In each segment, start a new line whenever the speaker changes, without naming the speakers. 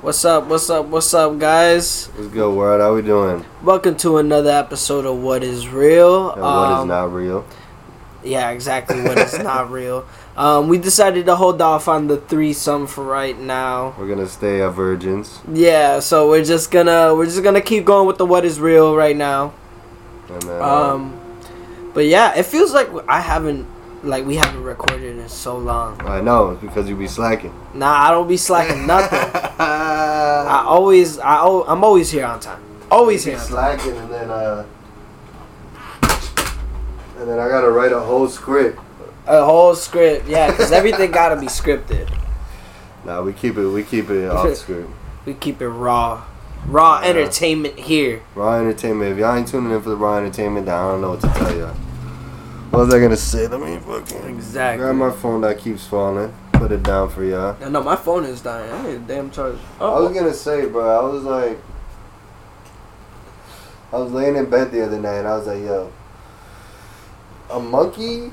What's up? What's up? What's up, guys?
What's good, world? How we doing?
Welcome to another episode of What Is Real.
And what is
Um,
not real?
Yeah, exactly. What is not real? Um, we decided to hold off on the threesome for right now.
We're gonna stay at virgins,
Yeah, so we're just gonna we're just gonna keep going with the What Is Real right now.
and then
Um, but yeah, it feels like I haven't like we haven't recorded in so long.
I know it's because you be slacking.
Nah, I don't be slacking nothing. I always I, I'm always here on time. Always here. On time.
slacking, and then uh, and then I gotta write a whole script.
A whole script, yeah, because everything gotta be scripted.
Nah, we keep it. We keep it off script.
We keep it raw, raw
Yeah.
entertainment here.
Raw entertainment. If y'all ain't tuning in for the raw entertainment, then I don't know what to tell y'all. What was I gonna say? Let me fucking
Exactly.
grab my phone that keeps falling. Put it down for y'all.
I know my phone is dying. I need a damn charge.
I
Oh,
was gonna say, bro. I was like, I was laying in bed the other night, and I was like, yo, a monkey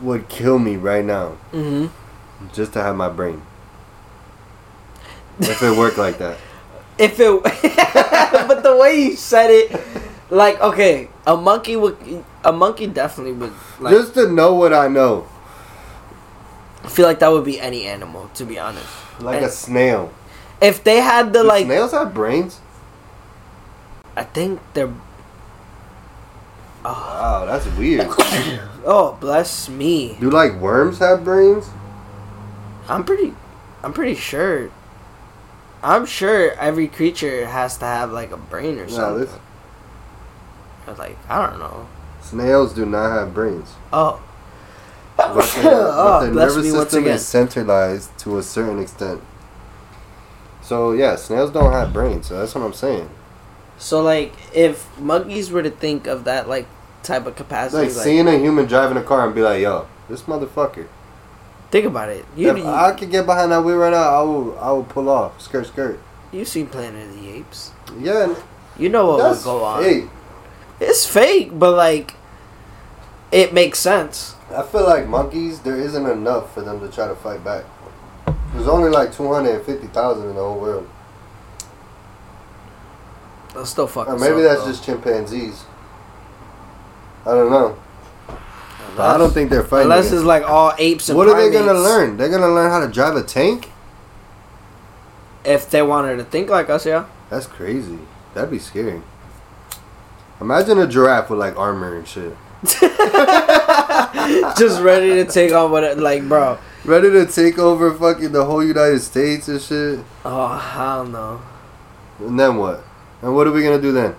would kill me right now
hmm
just to have my brain. If it worked like that,
If it, but the way you said it, like okay, a monkey would, a monkey definitely would. Like,
just to know what I know,
I feel like that would be any animal, to be honest.
like
And-
a snail.
If they had the
Do
like,
snails have brains?
I think they're. Oh,
Wow, that's weird.
oh, bless me.
Do like worms have brains?
I'm pretty, I'm pretty sure. I'm sure every creature has to have like a brain or
No,
something. Like I don't know.
snails do not have brains.
Oh.
But their,
oh,
but their
bless
nervous system is centralized to a certain extent. So yeah, snails don't have brains. So that's what I'm saying.
So like, if monkeys were to think of that like type of capacity,
like,
like,
seeing a human driving a car and be like, "Yo, this motherfucker."
think about it. You
if I could get behind that wheel right now, I will. I will pull off skirt, skirt.
you seen Planet of the Apes?
Yeah,
You know what would go on.
fake.
It's fake, but like, it makes sense.
I feel like monkeys. There isn't enough for them to try to fight back. There's only like two hundred and fifty thousand in the whole world.
They'll still fuck.
Or maybe
up,
that's
though.
just chimpanzees. I don't know. But I don't think they're fighting.
Unless
against-
it's like all apes and
What are they gonna learn? They're gonna learn how to drive a tank.
If they wanted to think like us, yeah.
That's crazy. That'd be scary. Imagine a giraffe with like armor and shit.
Just ready to take on what, like, bro.
Ready to take over fucking the whole United States and shit.
Oh hell no!
And then what? And what are we gonna do then?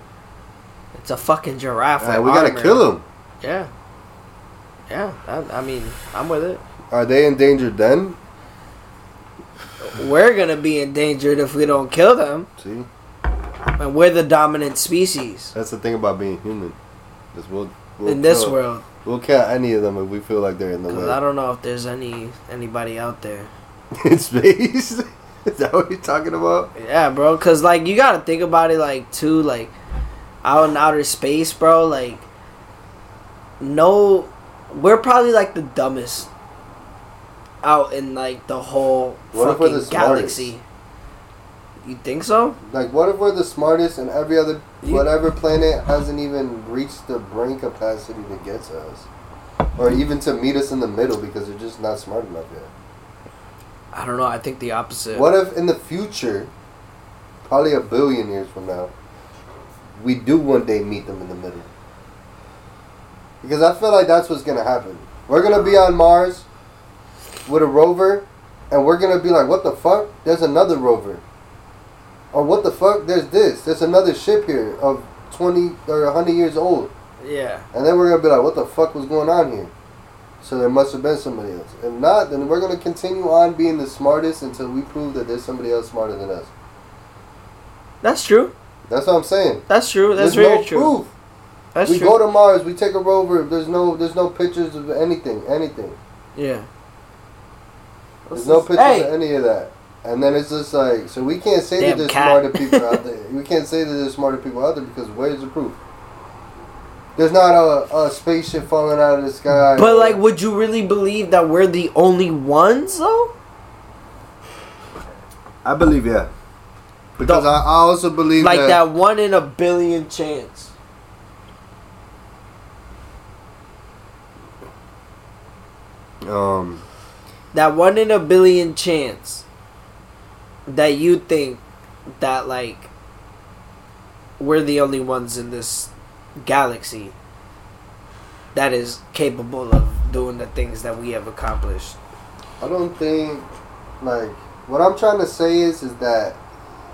It's a fucking giraffe. With
we gotta kill him.
Yeah. Yeah, I, I mean, I'm with it.
Are they endangered then?
We're gonna be endangered if we don't kill them,
See,
and we're the dominant species
that's the thing about being human. Is we'll, we'll
in this
kill-
world.
We'll kill any of them if we feel like they're in the
Because I don't know if there's any anybody out there.
in space. Is that what you're talking about?
Yeah, bro. Cause like you gotta think about it, like too, like out in outer space, bro. Like, no, we're probably like the dumbest out in like the whole
What
fucking
the
galaxy. You think so?
Like, what if we're the smartest and every other
You-
whatever planet hasn't even reached the brain capacity to get to us, or even to meet us in the middle because they're just not smart enough yet?
I don't know. I think the opposite.
What if in the future, probably a billion years from now, we do one day meet them in the middle? Because I feel like that's what's gonna happen. We're gonna be on Mars with a rover, and we're gonna be like, "What the fuck? There's another rover." Or what the fuck? There's this. There's another ship here of twenty or hundred years old,
Yeah.
and then we're gonna be like, "What the fuck was going on here?" So there must have been somebody else. If not, then we're gonna continue on being the smartest until we prove that there's somebody else smarter than us.
That's true.
That's what I'm saying.
That's true. That's
there's
very
no
true.
proof.
That's
we
true.
go to Mars. We take a rover. There's no. There's no pictures of anything. Anything.
yeah.
There's no pictures
Hey.
of any of that. And then it's just like, so we can't say
Damn
that there's
cat.
smarter people out there. We can't say that there's smarter people out there because where's the proof? There's not a, a spaceship falling out of the sky.
But like, would you really believe that we're the only ones though?
I believe, yeah. Because
The-
I, also believe
like
that,
that one in a billion chance.
um
That one in a billion chance that you think that like we're the only ones in this galaxy that is capable of doing the things that we have accomplished.
I don't think like what I'm trying to say is is that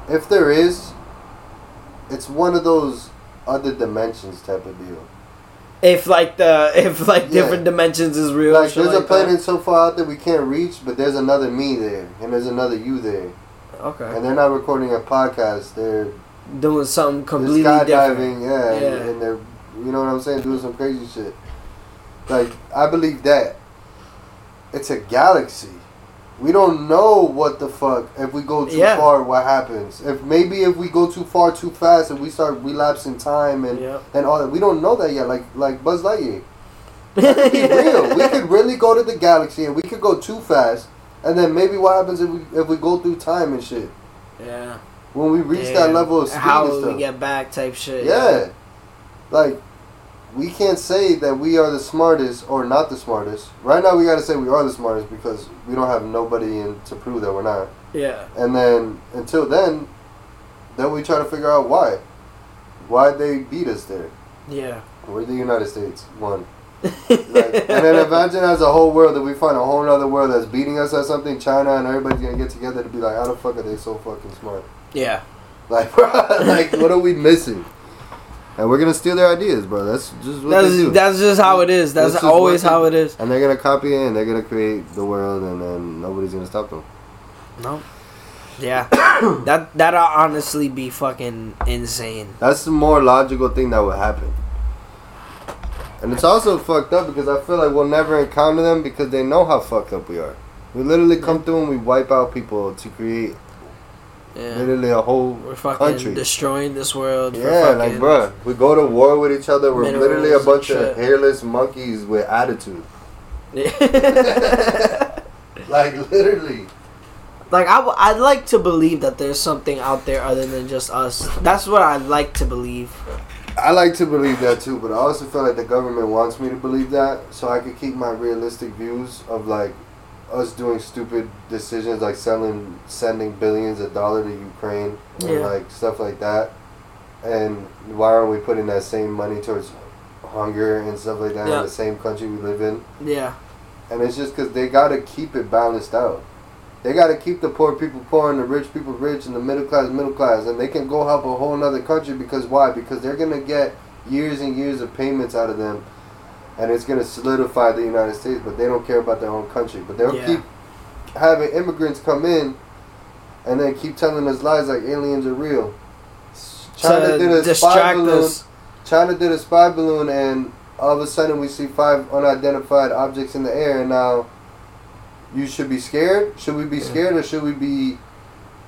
if there is, it's one of those other dimensions type of deal.
If like the if like
Yeah.
different dimensions is real,
Like there's a
like that.
planet so far out that we can't reach, but there's another me there, and there's another you there,
Okay.
and they're not recording a podcast. They're
Doing something
They're
completely different.
skydiving, yeah, and-
Yeah.
And, they're, you know what I'm saying, doing some crazy shit. Like, I believe that. It's a galaxy. We don't know what the fuck if we go too
Yeah.
far. What happens? If maybe if we go too far too fast and we start relapsing time and
Yeah.
and all that, we don't know that yet. Like like Buzz Lightyear. Be real. We could really go to the galaxy and we could go too fast. And then maybe what happens if we if we go through time and shit
Yeah.
when we reach that level of speed
How
and
will
stuff.
we get back type shit.
Yeah. Like, we can't say that we are the smartest or not the smartest. Right now, we gotta say we are the smartest because we don't have nobody in to prove that we're not.
Yeah.
And then, until then, then we try to figure out why. Why they beat us there.
Yeah.
We're the United States. One. Like, and then imagine as a whole world that we find a whole other world that's beating us at something, China, and everybody's gonna get together to be like, how the fuck are they so fucking smart?
yeah.
Like, bro, like, what are we missing? And we're gonna steal their ideas, bro. That's just what they
That's
do.
that's just how it is. That's
That's
always how it is.
and they're gonna copy it, and they're gonna create the world, and then nobody's gonna stop them.
No. Yeah. that that'll honestly be fucking insane.
That's the more logical thing that would happen. And it's also fucked up because I feel like we'll never encounter them because they know how fucked up we are. We literally come through and we wipe out people to create
Yeah.
literally a whole
We're fucking
country.
destroying this world.
Yeah, like bruh, we go to war with each other. We're literally a bunch of hairless monkeys with attitude.
Yeah.
Like literally.
like I, w- I'd like to believe that there's something out there other than just us. That's what I'd like to believe.
I like to believe that too, but I also feel like the government wants me to believe that so I could keep my realistic views of like us doing stupid decisions like selling sending billions of dollars to Ukraine and
Yeah.
like stuff like that. And why aren't we putting that same money towards hunger and stuff like that
Yeah.
in the same country we live in?
Yeah.
And it's just because they got to keep it balanced out. They got to keep the poor people poor and the rich people rich and the middle class middle class. And they can go help a whole nother country because why? Because they're going to get years and years of payments out of them. And it's going to solidify the United States. But they don't care about their own country. But they'll
Yeah.
keep having immigrants come in and then keep telling us lies like aliens are real. China
to
did a spy balloon.
us.
China did a spy balloon, and all of a sudden we see five unidentified objects in the air, and now you should be scared. Should we be
Yeah.
scared, or should we be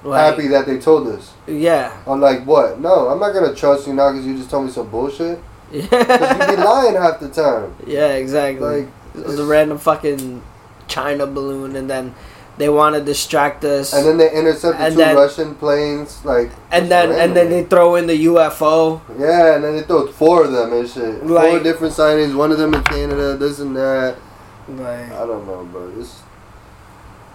Like,
happy that they told us?
Yeah.
I'm like, what? No, I'm not gonna trust you now because you just told me some bullshit. Because you be
Yeah.
lying half the time.
yeah. Exactly.
Like,
it was a random fucking China balloon, and then they want to distract us.
and then they intercepted
And
two
then-
Russian planes, like,
and then and then they throw in the UFO.
yeah, and then they throw four of them and shit. four different sightings. One of them in Canada, this and that.
Like,
I don't know, bro. This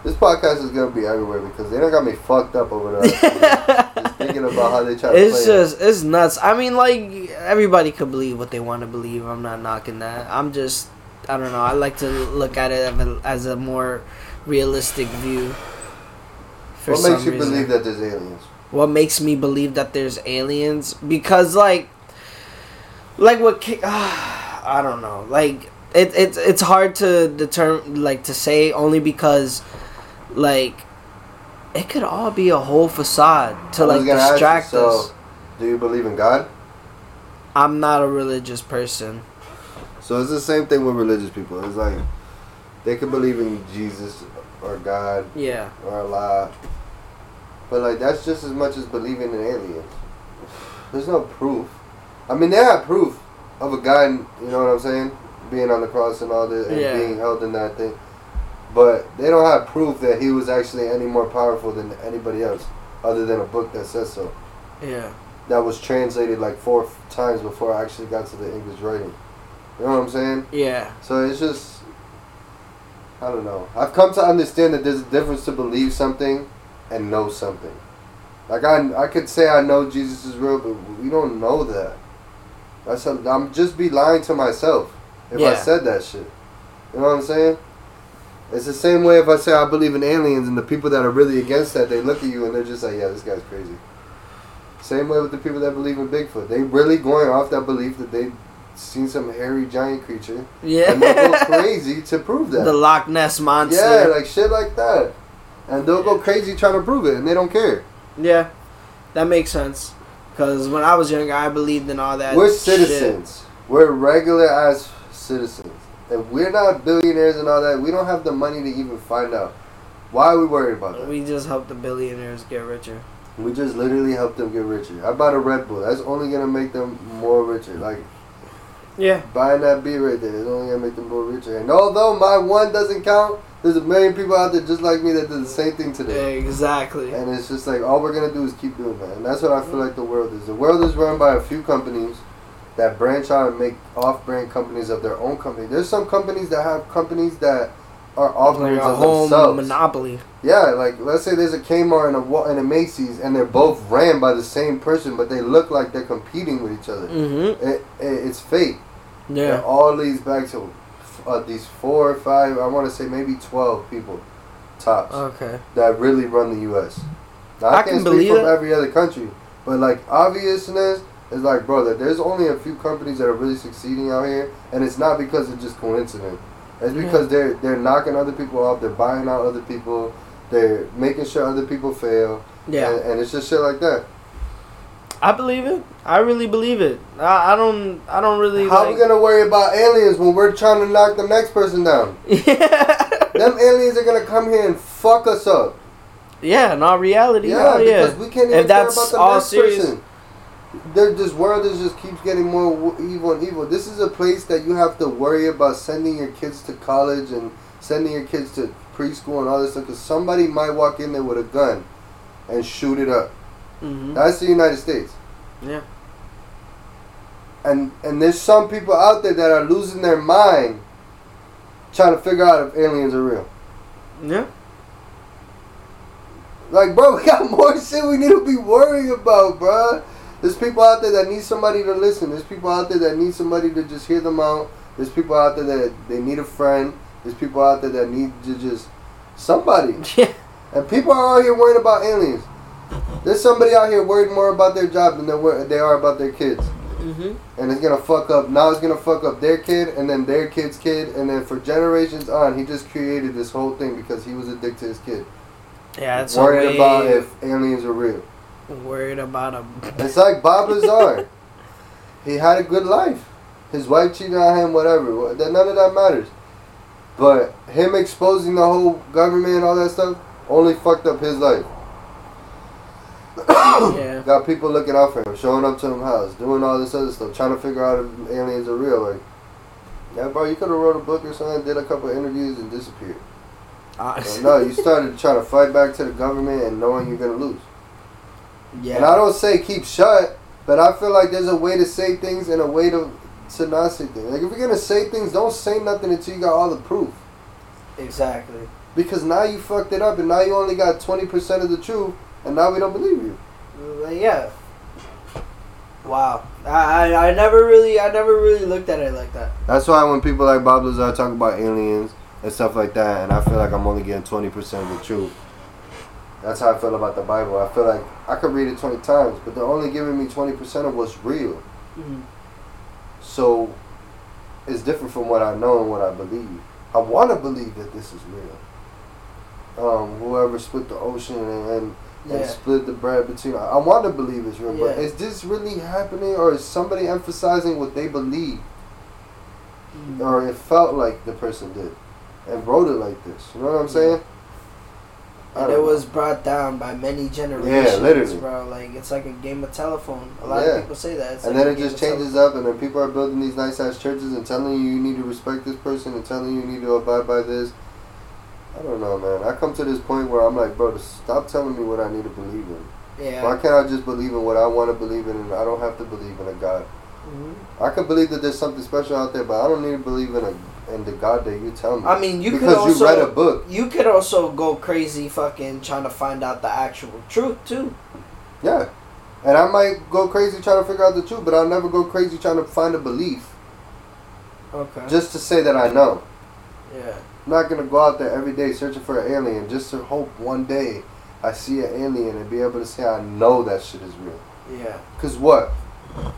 this podcast is gonna be everywhere because they don't got me fucked up over there. just thinking about how they try to
it's
play. it.
just it's nuts. I mean, like everybody could believe what they want to believe. I'm not knocking that. I'm just I don't know. I like to look at it as a, as a more realistic view.
What makes you
reason.
believe that there's aliens?
what makes me believe that there's aliens because like like what ki- I don't know like it, it's it's hard to determine like to say only because like it could all be a whole facade to like
gonna you,
distract
so,
us
Do you believe in God?
i'm not a religious person
So it's the same thing with religious people. It's like they could believe in Jesus or God
yeah
or Allah, but like that's just as much as believing in aliens. There's no proof. I mean, they have proof of a guy. You know what I'm saying? Being on the cross and all this, and
Yeah.
being held in that thing. But they don't have proof that he was actually any more powerful than anybody else. other than a book that says so.
Yeah.
That was translated like four f- times before I actually got to the English writing. You know what I'm saying?
Yeah.
So it's just, I don't know. I've come to understand that there's a difference to believe something and know something. Like I, I could say I know Jesus is real, but we don't know that. That's a, I'm just be lying to myself if I said that shit. You know what I'm saying? It's the same way if I say I believe in aliens and the people that are really against that, they look at you and they're just like, yeah, this guy's crazy. Same way with the people that believe in Bigfoot. They really going off that belief that they seen some hairy giant creature
Yeah.
and they'll go crazy to prove that.
the Loch Ness monster.
yeah, like shit like that. And they'll go crazy trying to prove it and they don't care.
Yeah, that makes sense. Because when I was younger, I believed in all that.
We're
shit.
citizens. We're regular ass citizens. If we're not billionaires and all that, we don't have the money to even find out. Why are we worried about that?
We just help the billionaires get richer.
We just literally help them get richer. I bought a Red Bull. That's only gonna make them more richer. Like
Yeah.
buying that beer right there is only gonna make them more richer. And although my one doesn't count, there's a million people out there just like me that did the same thing today.
Exactly.
And it's just like all we're gonna do is keep doing that, and that's what I feel mm. like the world is. The world is run by a few companies that branch out and make off-brand companies of their own company. There's some companies that have companies that are off-brands
a
of
home
themselves.
monopoly.
Yeah, like let's say there's a Kmart and a and a Macy's, and they're both ran by the same person, but they look like they're competing with each other.
Mm-hmm.
It, it, it's fate. It
Yeah.
all leads back to uh, these four or five, I want to say maybe twelve people, tops
Okay.
that really run the U.S. Now, I,
I
can't
can
speak
believe
from
it.
every other country, but like obviousness is like, bro, that there's only a few companies that are really succeeding out here, and it's not because it's just coincidence. It's
Yeah.
because they're they're knocking other people off, they're buying out other people, they're making sure other people fail,
Yeah.
and, and it's just shit like that.
I believe it. I really believe it. I, I don't. I don't really.
How
like,
we gonna worry about aliens when we're trying to knock the next person down? Them aliens are gonna come here and fuck us up.
yeah. In all reality.
Yeah,
hell yeah.
we can't even
If that's
care about the
all
next
serious-
person. This world is just keeps getting more evil and evil. This is a place that you have to worry about sending your kids to college and sending your kids to preschool and all this stuff. Because somebody might walk in there with a gun and shoot it up.
Mhm.
That's the United States.
Yeah.
And and there's some people out there that are losing their mind trying to figure out if aliens are real.
Yeah.
Like, bro, we got more shit we need to be worrying about, bro. There's people out there that need somebody to listen. There's people out there that need somebody to just hear them out. There's people out there that they need a friend. There's people out there that need to just somebody.
Yeah.
And people are out here worried about aliens. There's somebody out here worried more about their job than they're they are about their kids.
Mhm.
And it's gonna fuck up. Now it's gonna fuck up their kid, and then their kid's kid, and then for generations on, he just created this whole thing because he was addicted to his kid.
Yeah. It's
worried
way
about if aliens are real.
Worried about him.
It's like Bob Lazar. he had a good life. His wife cheated on him, whatever. That- None of that matters. But him exposing the whole government and all that stuff only fucked up his life.
Yeah.
Got people looking out for him, showing up to him house, doing all this other stuff, trying to figure out if aliens are real. Like, yeah, bro, you could have wrote a book or something, did a couple interviews, and disappeared.
Uh,
But no, you started trying to fight back to the government and knowing you're gonna lose.
Yeah.
And I don't say keep shut, but I feel like there's a way to say things and a way to to not say things. Like if you're gonna say things, don't say nothing until you got all the proof.
Exactly.
Because now you fucked it up, and now you only got twenty percent of the truth, and now we don't believe you.
Uh, Yeah. Wow. I, I I never really I never really looked at it like that.
That's why when people like Bob Lazar talk about aliens and stuff like that, and I feel like I'm only getting twenty percent of the truth. That's how I feel about the Bible. I feel like I could read it twenty times, but they're only giving me twenty percent of what's real.
Mhm.
So it's different from what I know and what I believe. I want to believe that this is real. Um, whoever split the ocean and, and, and split the bread between, I want to believe it's real. But
Yeah.
is this really happening, or is somebody emphasizing what they believe,
Mhm.
or it felt like the person did, and wrote it like this? You know what I'm saying?
And it was brought down by many generations, Yeah,
literally.
bro. Like it's like a game of telephone. A lot
Yeah.
of people say that. It's
and
like
then it just changes up, and then people are building these nice ass churches and telling you you need to respect this person and telling you you need to abide by this. I don't know, man. I come to this point where I'm like, bro, stop telling me what I need to believe in.
Yeah.
Why can't I just believe in what I want to believe in, and I don't have to believe in a God?
Mhm.
I could believe that there's something special out there, but I don't need to believe in a in the God that you tell me.
I mean, you could also
you read a book.
you could also go crazy, fucking trying to find out the actual truth too.
Yeah. And I might go crazy trying to figure out the truth, but I'll never go crazy trying to find a belief
Okay.
just to say that I know.
yeah.
I'm not gonna go out there every day searching for an alien just to hope one day I see an alien and be able to say I know that shit is real.
Yeah.
Cause what?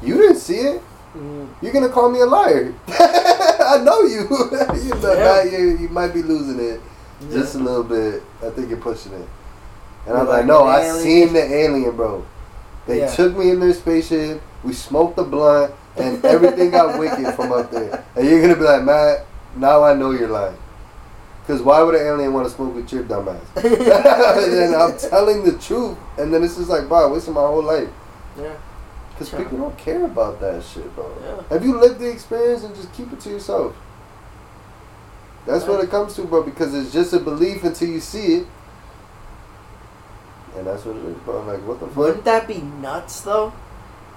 You didn't see it.
Mm.
You're gonna call me a liar. I know you. you, know,
Yeah.
you. You might be losing it just a little bit. I think you're pushing it. And I'm like, no, I seen the alien, bro. They
Yeah.
took me in their spaceship. We smoked the blunt, and everything got wicked from up there. And you're gonna be like, Matt, now I know you're lying. Cause why would an alien want to smoke with your dumb ass? and I'm telling the truth, and then it's just like, bro, I wasted my whole life.
Yeah.
Cause
Sure.
people don't care about that shit, bro.
Yeah.
Have you lived the experience and just keep it to yourself? That's what it comes to, bro. Because it's just a belief until you see it, and that's what it is, bro. Like, what the fuck?
Wouldn't that be nuts though?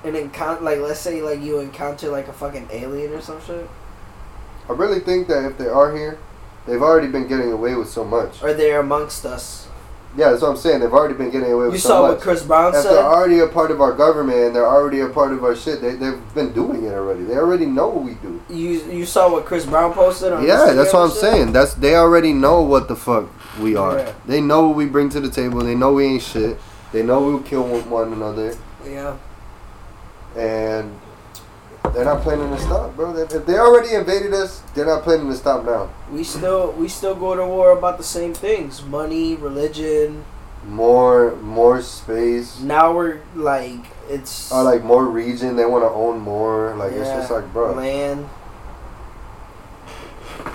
And encounter, like let's say, like you encounter like a fucking alien or some shit,
I really think that if they are here, they've already been getting away with so much.
or they're amongst us.
Yeah, that's what I'm saying. They've already been getting away with
You
so
saw
much.
what Chris Brown said.
if they're already a part of our government and they're already a part of our shit, they, they've been doing it already. They already know what we do.
You you saw what Chris Brown posted on
Yeah,
Instagram
that's what I'm
shit?
saying. That's they already know what the fuck we are.
Yeah.
They know what we bring to the table. They know we ain't shit. They know we'll kill one another,
Yeah.
and they're not planning to stop, bro. They- If they already invaded us, they're not planning to stop now.
We still we still go to war about the same things: money, religion.
More, more space,
Now we're like it's
or like more region. They want to own more. Like it's just like, bro,
land.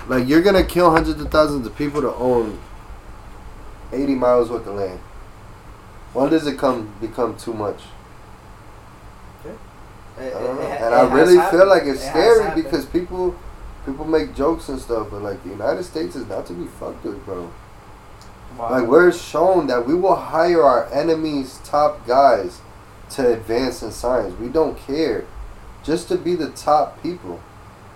like you're gonna kill hundreds of thousands of people to own eighty miles worth of land. When does it come become too much? Uh-huh.
It-
I
it-
don't know.
it-
and I really feel
happened.
like it's
It
scary because people people make jokes and stuff, but like the United States is not to be fucked with, bro.
Wow.
Like we're shown that we will hire our enemies' top guys to advance in science. We don't care, just to be the top people.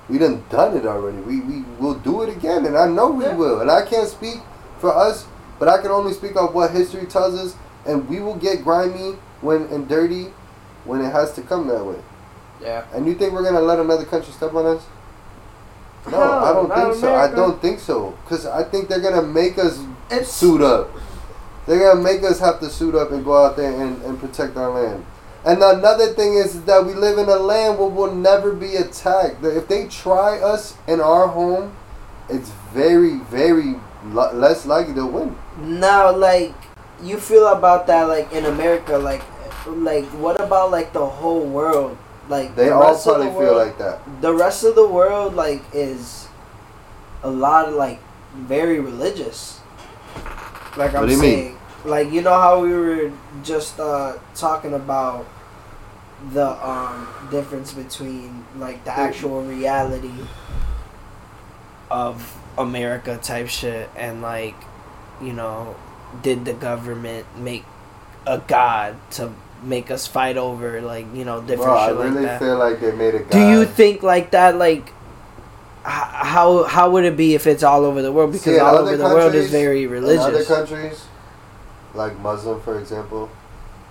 We done done it already. We we will do it again, and I know we
Yeah.
will. And I can't speak for us, but I can only speak of what history tells us. And we will get grimy when and dirty when it has to come that way.
Yeah.
And you think we're gonna let another country step on us? No,
No,
I don't think so. I don't think so. Cause I think they're gonna make us
It's
suit up. They're gonna make us have to suit up and go out there and, and protect our land. And another thing is that we live in a land where we'll never be attacked. If they try us in our home, it's very, very l- less likely they'll win.
now like you feel about that like in America like like what about like the whole world like
They
the
all probably
the
feel like that.
the rest of the world like is a lot of like very religious like i'm
What do you mean?
saying like you know how we were just uh talking about the um difference between like the actual reality of america type shit and like you know did the government make a god to make us fight over like you know different
Bro, I really
like that
feel like they made guy.
do you think like that? Like, h- how how would it be if it's all over the world? Because
See,
all over the world is very
In other
religious.
countries, like Muslim, for example,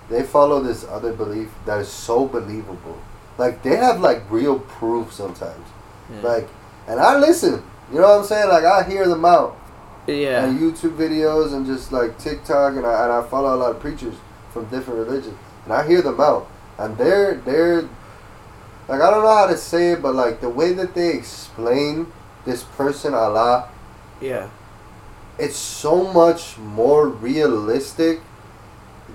they follow this other belief that is so believable. Like they have like real proof sometimes.
Yeah.
Like, and I listen. You know what I'm saying? Like I hear them out
yeah,
And YouTube videos and just like TikTok, and I and I follow a lot of preachers from different religions, and I hear them out, and they're they're like I don't know how to say it, but like the way that they explain this person Allah
yeah,
it's so much more realistic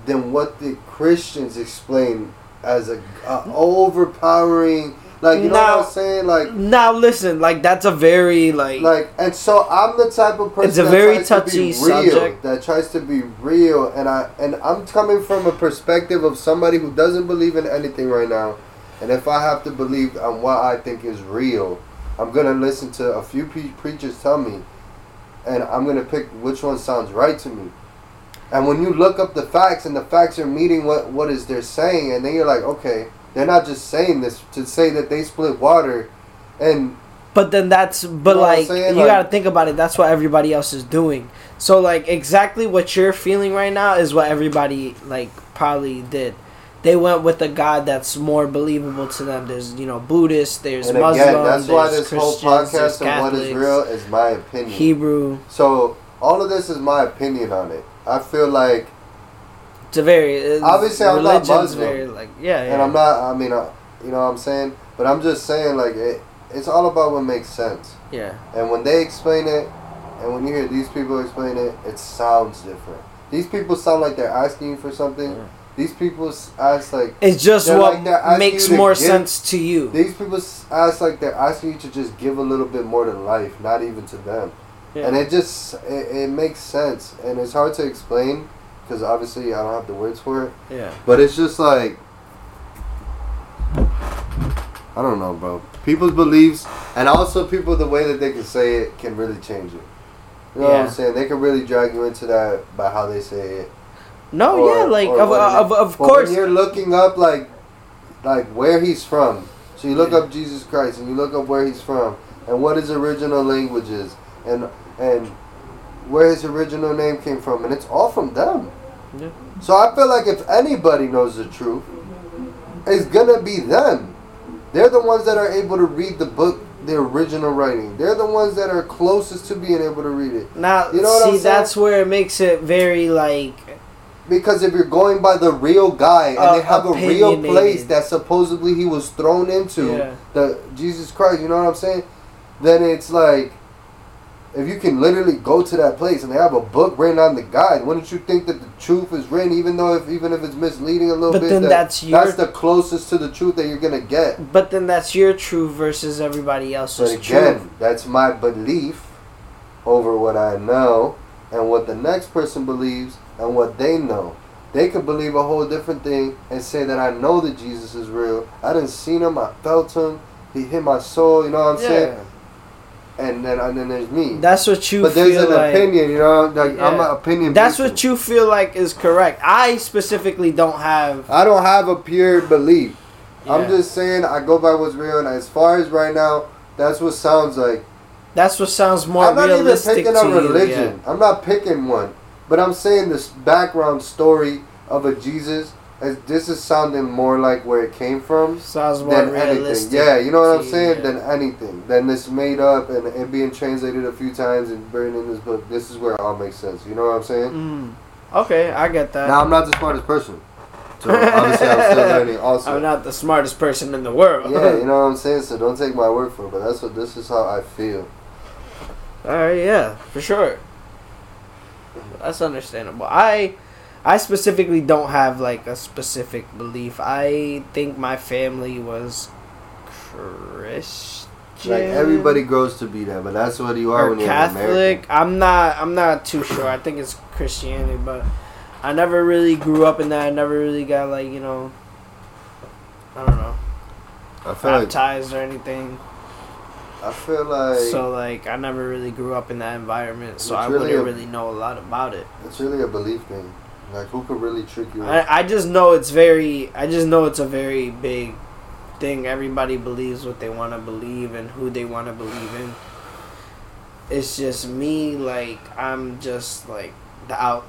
than what the Christians explain as a, a overpowering like you know
Now-
what I'm saying like
Now listen, like that's a very like,
like and so I'm the type of person
It's a
that
very
tries
touchy
to be real,
subject.
that tries to be real and I and I'm coming from a perspective of somebody who doesn't believe in anything right now and if I have to believe on what I think is real I'm gonna listen to a few pre- preachers tell me and I'm gonna pick which one sounds right to me. And when you look up the facts and the facts are meeting what what is they're saying, and then you're like, okay, they're not just saying this to say that they split water, and
But then that's but
know
like you
Like-
gotta think about it. That's what everybody else is doing. So like exactly what you're feeling right now is what everybody like probably did. They went with a God that's more believable to them. There's you know Buddhists, there's
and
Muslim,
again, that's why this whole
Christians, there's
podcast and what is real is my opinion.
Hebrew.
so all of this is my opinion on it. I feel like,
It's a very
Obviously, I'm not Muslim.
Very, like yeah, yeah.
and I'm not. I mean, uh, you know what I'm saying, but I'm just saying like it. It's all about what makes sense.
yeah.
And when they explain it, and when you hear these people explain it, it sounds different. These people sound like they're asking you for something.
Yeah.
These people ask like
It's just what
like
makes more
give-
sense to you.
these people ask like they're asking you to just give a little bit more to life, not even to them.
Yeah.
And it just it, it makes sense, and it's hard to explain because obviously I don't have the words for it.
yeah.
But it's just like I don't know, bro. People's beliefs and also people the way that they can say it can really change it. You know what I'm saying? They can really drag you into that by how they say it.
No,
Or-
yeah, like of, of, of course.
when you're looking up like like where he's from, so you look
Yeah.
up Jesus Christ and you look up where he's from and what his original language is and and where his original name came from, and it's all from them.
Yeah.
So I feel like if anybody knows the truth, it's gonna be them. They're the ones that are able to read the book, the original writing. They're the ones that are closest to being able to read it.
Now,
You know what
see, that's where it makes it very like
Because if you're going by the real guy and
Uh,
they have a real place that supposedly he was thrown into,
Yeah.
the Jesus Christ, you know what I'm saying? Then it's like if you can literally go to that place and they have a book written on the guide, wouldn't you think that the truth is written, even though if even if it's misleading a little
But
bit?
then
that-
that's your-
that's the closest to the truth that you're gonna get.
But then that's your truth versus everybody else's truth.
But again,
truth.
that's my belief over what I know and what the next person believes and what they know. They could believe a whole different thing and say that I know that Jesus is real. I didn't seen him, I felt him, he hit my soul, you know what I'm saying? And then and then there's me.
That's what you
but there's an
like.
opinion, you know, like I'm an opinion.
That's
person.
what you feel like is correct. I specifically don't have.
I don't have a pure belief. I'm just saying I go by what's real and as far as right now, that's what sounds like.
That's what sounds more
I'm not even picking a
you.
religion. I'm not picking one, but I'm saying this background story of a Jesus. This is sounding more like where it came from
Sounds more
than anything. Yeah, you know what I'm saying?
yeah.
Than anything. Than this made up and it being translated a few times and buried in this book. This is where it all makes sense. You know what I'm saying?
Mm. Okay, I get that.
Now I'm not the smartest person, so obviously I'm still learning. Also,
I'm not the smartest person in the world.
yeah, you know what I'm saying. So don't take my word for it. But that's what this is how I feel.
All right, yeah, for sure. That's understandable. I I specifically don't have like a specific belief. I think my family was Christian.
Like everybody grows to be that, but that's what you are
or
when you're
Catholic. I'm not. I'm not too sure. I think it's Christianity, but I never really grew up in that. I never really got like you know. I don't know,
I feel like
baptized or anything.
I feel like
So like I never really grew up in that environment, so I
really
wouldn't
a-
really know a lot about it.
it's really a belief thing. Like who could really trick you?
I, I just know it's very. I just know it's a very big thing. Everybody believes what they want to believe and who they want to believe in. It's just me. Like I'm just like the out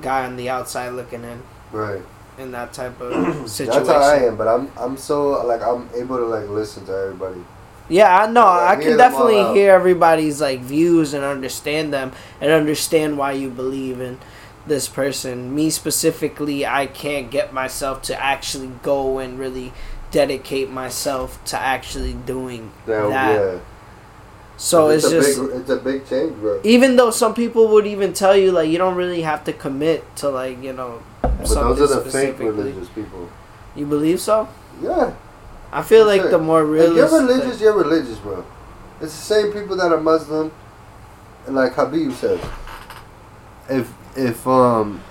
guy on the outside looking in
right.
in that type of situation.
That's how I am, but I'm I'm so like I'm able to like listen to everybody.
Yeah, I know.
Yeah,
I can definitely hear everybody's like views and understand them and understand why you believe in this person. Me specifically, I can't get myself to actually go and really dedicate myself to actually doing
That,
that.
yeah.
So it's,
a
just
big, it's a big change, bro.
even though some people would even tell you like you don't really have to commit to like you know
But
something
those are the fake religious people.
You believe so?
Yeah.
I feel
For
like
sure.
the more
If you're religious, you're religious, bro. It's the same people that are Muslim, and like Habib said, if if um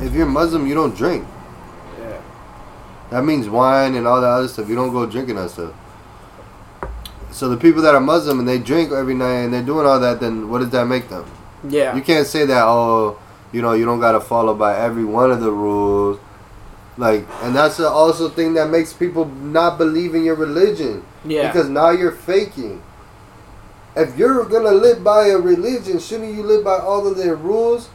if you're Muslim, you don't drink.
yeah.
That means wine and all that other stuff. You don't go drinking that stuff. so the people that are Muslim and they drink every night and they're doing all that, then what does that make them?
Yeah.
You can't say that. Oh, you know, you don't gotta follow by every one of the rules. Like, and that's the also thing that makes people not believe in your religion
yeah.
because now you're faking. If you're gonna live by a religion, shouldn't you live by all of their rules?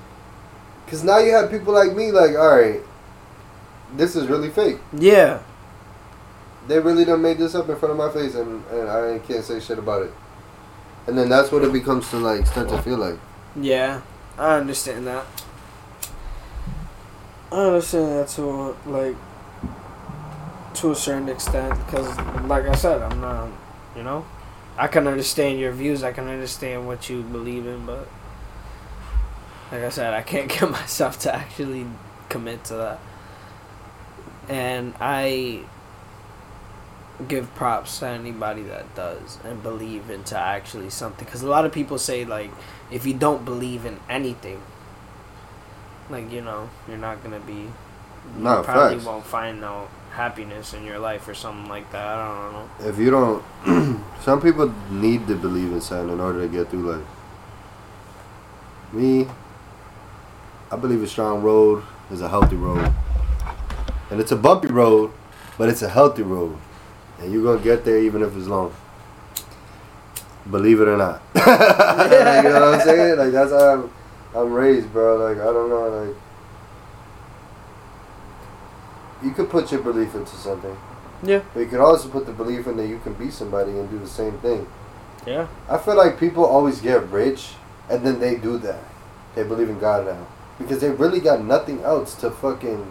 Because now you have people like me, like, all right, this is really fake.
yeah.
They really done made this up in front of my face, and, and I can't say shit about it. And then that's what it becomes to like start to feel like.
Yeah. I understand that. I understand that to like to a certain extent because, like I said, I'm not. You know, I can understand your views. I can understand what you believe in, but like I said, I can't get myself to actually commit to that. And I give props to anybody that does and believe into actually something because a lot of people say like if you don't believe in anything like you know you're not gonna be you
No,
probably
facts.
won't find no happiness in your life or something like that i don't know
If you don't, some people need to believe in something in order to get through life. Me, I believe a strong road is a healthy road, and it's a bumpy road, but it's a healthy road, and you're gonna get there even if it's long. Believe it or not, you know what I'm saying? Like that's how I'm, I'm raised, bro. Like I don't know, like you could put your belief into something.
yeah
But you could also put the belief in that you can be somebody and do the same thing.
yeah
I feel like people always get rich and then they do that. They believe in God now. Because they really got nothing else to fucking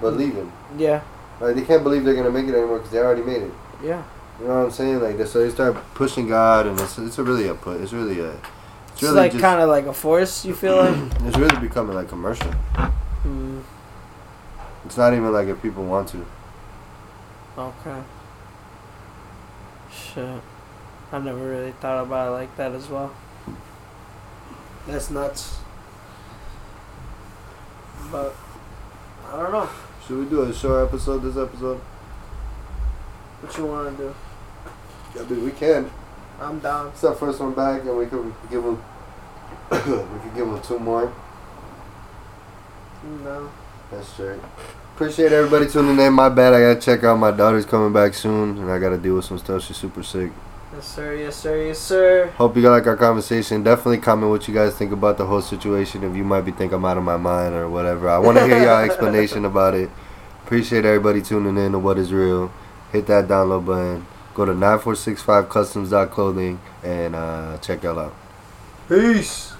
believe in.
yeah
Like they can't believe they're gonna make it anymore because they already made it.
yeah
You know what I'm saying? Like so they start pushing God and it's it's a really a put. It's really a.
it's,
It's really
like kind of like a force you feel like
It's really becoming like commercial. It's not even like if people want to.
okay shit i never really thought about it like that as well that's nuts but i don't know
Should we do a short episode this episode?
what you want to do
I mean, we can.
i'm down
It's our first one back, and we could give them. we could give them two more.
no
That's straight. Appreciate everybody tuning in. My bad. I gotta check out my daughter's coming back soon, and I gotta deal with some stuff. She's super sick.
Yes, sir. Yes, sir. Yes, sir.
Hope you guys like our conversation. Definitely comment what you guys think about the whole situation. If you might be think I'm out of my mind or whatever, I want to hear y'all explanation about it. Appreciate everybody tuning in to What Is Real. Hit that download button. Go to 9465customs.clothing and uh, check y'all out.
Peace.